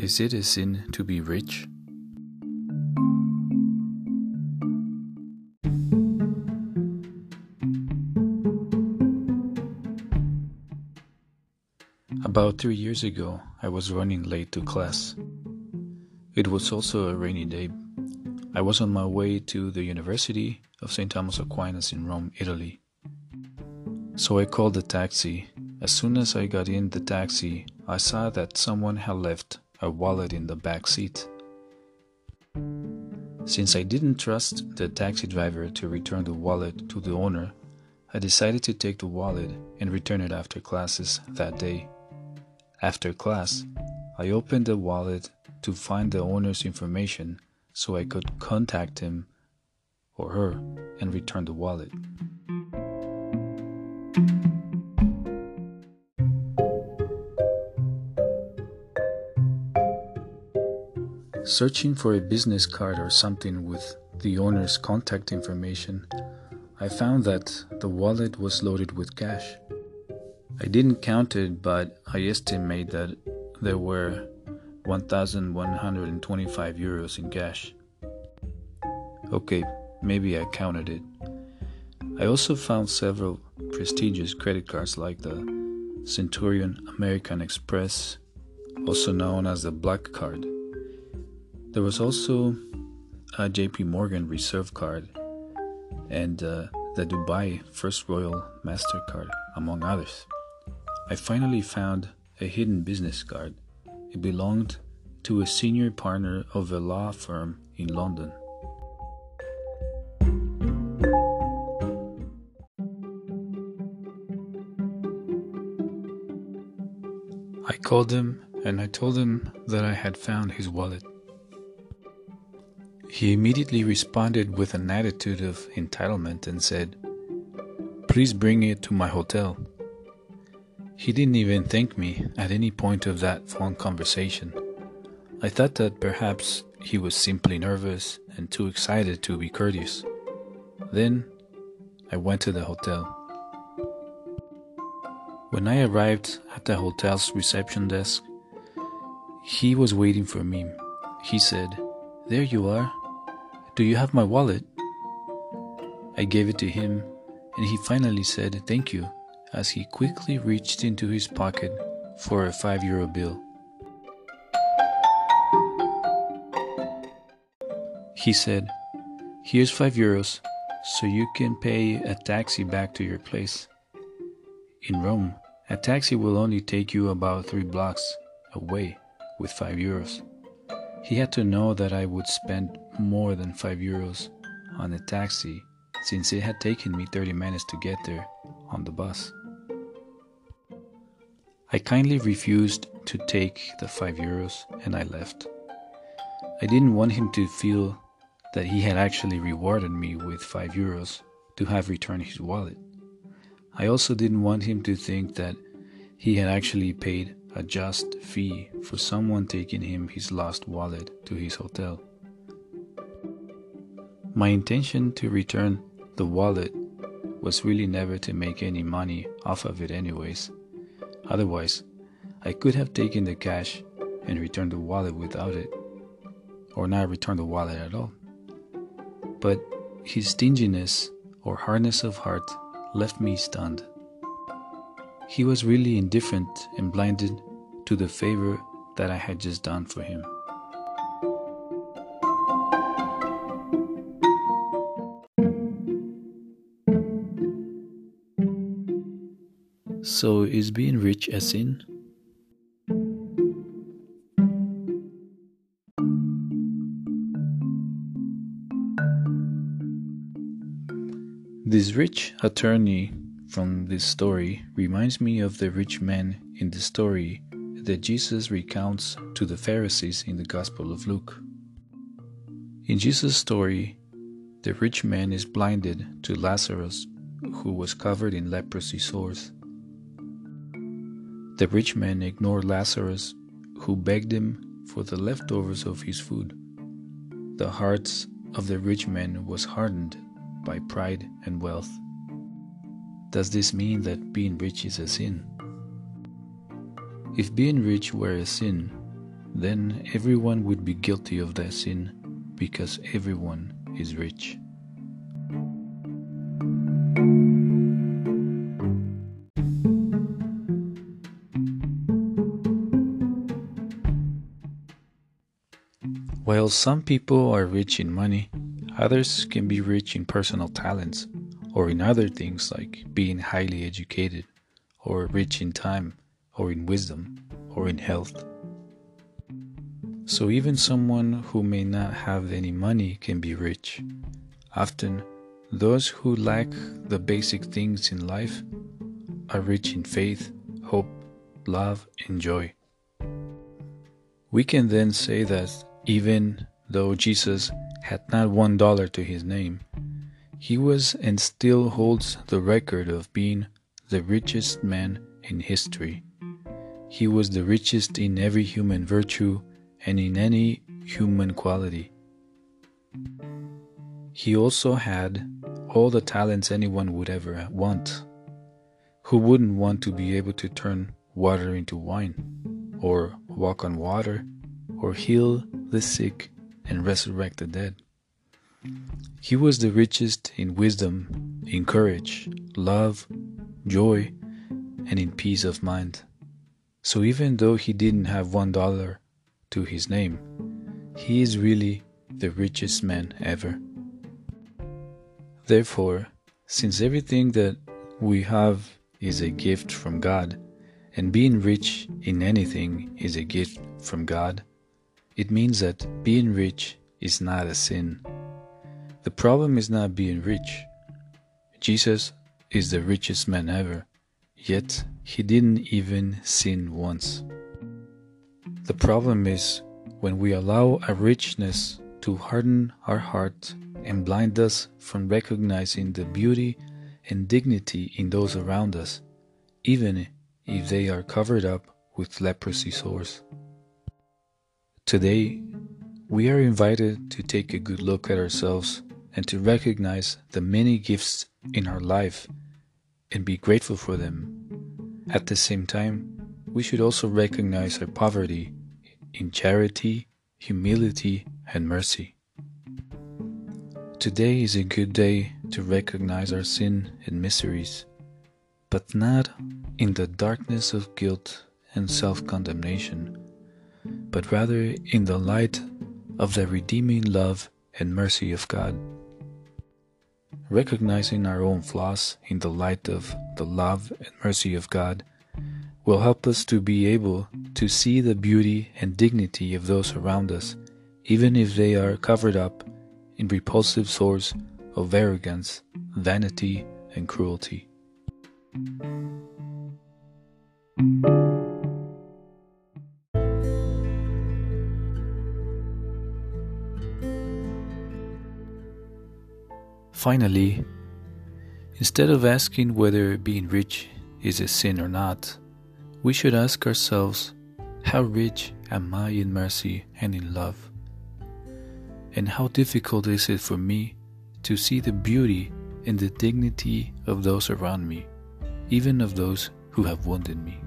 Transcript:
Is it a sin to be rich? About three years ago, I was running late to class. It was also a rainy day. I was on my way to the University of St. Thomas Aquinas in Rome, Italy. So I called a taxi. As soon as I got in the taxi, I saw that someone had left a wallet in the back seat. Since I didn't trust the taxi driver to return the wallet to the owner, I decided to take the wallet and return it after classes that day. After class, I opened the wallet to find the owner's information so I could contact him or her and return the wallet. Searching for a business card or something with the owner's contact information, I found that the wallet was loaded with cash. I didn't count it, but I estimate that there were 1,125 euros in cash. Okay, maybe I counted it. I also found several prestigious credit cards like the Centurion American Express, also known as the Black Card. There was also a JP Morgan Reserve card and uh, the Dubai First Royal MasterCard, among others. I finally found a hidden business card. It belonged to a senior partner of a law firm in London. I called him and I told him that I had found his wallet. He immediately responded with an attitude of entitlement and said, Please bring it to my hotel. He didn't even thank me at any point of that phone conversation. I thought that perhaps he was simply nervous and too excited to be courteous. Then I went to the hotel. When I arrived at the hotel's reception desk, he was waiting for me. He said, There you are. Do you have my wallet? I gave it to him, and he finally said thank you as he quickly reached into his pocket for a 5 euro bill. He said, Here's 5 euros so you can pay a taxi back to your place. In Rome, a taxi will only take you about 3 blocks away with 5 euros. He had to know that I would spend more than 5 euros on a taxi since it had taken me 30 minutes to get there on the bus. I kindly refused to take the 5 euros and I left. I didn't want him to feel that he had actually rewarded me with 5 euros to have returned his wallet. I also didn't want him to think that he had actually paid a just fee for someone taking him his lost wallet to his hotel. My intention to return the wallet was really never to make any money off of it, anyways. Otherwise, I could have taken the cash and returned the wallet without it, or not returned the wallet at all. But his stinginess or hardness of heart left me stunned. He was really indifferent and blinded to the favor that I had just done for him. So, is being rich a sin? This rich attorney from this story reminds me of the rich man in the story that Jesus recounts to the Pharisees in the Gospel of Luke. In Jesus' story, the rich man is blinded to Lazarus, who was covered in leprosy sores. The rich man ignored Lazarus, who begged him for the leftovers of his food. The hearts of the rich man was hardened by pride and wealth. does this mean that being rich is a sin? If being rich were a sin, then everyone would be guilty of that sin because everyone is rich. While some people are rich in money, others can be rich in personal talents or in other things like being highly educated or rich in time or in wisdom or in health. So even someone who may not have any money can be rich. Often, those who lack the basic things in life are rich in faith, hope, love, and joy. We can then say that even though Jesus had not one dollar to his name, he was and still holds the record of being the richest man in history. He was the richest in every human virtue and in any human quality. He also had all the talents anyone would ever want. Who wouldn't want to be able to turn water into wine, or walk on water, or heal the sick, and resurrect the dead. He was the richest in wisdom, in courage, love, joy, and in peace of mind. So even though he didn't have one dollar to his name, he is really the richest man ever. Therefore, since everything that we have is a gift from God, and being rich in anything is a gift from God, it means that being rich is not a sin. The problem is not being rich. Jesus is the richest man ever, yet he didn't even sin once. The problem is when we allow a richness to harden our heart and blind us from recognizing the beauty and dignity in those around us, even if they are covered up with leprosy sores. Today, we are invited to take a good look at ourselves and to recognize the many gifts in our life and be grateful for them. At the same time, we should also recognize our poverty in charity, humility, and mercy. Today is a good day to recognize our sin and miseries, but not in the darkness of guilt and self condemnation but rather in the light of the redeeming love and mercy of God. Recognizing our own flaws in the light of the love and mercy of God will help us to be able to see the beauty and dignity of those around us, even if they are covered up in repulsive sores of arrogance, vanity, and cruelty. Finally, instead of asking whether being rich is a sin or not, we should ask ourselves, How rich am I in mercy and in love? And how difficult is it for me to see the beauty and the dignity of those around me, even of those who have wounded me?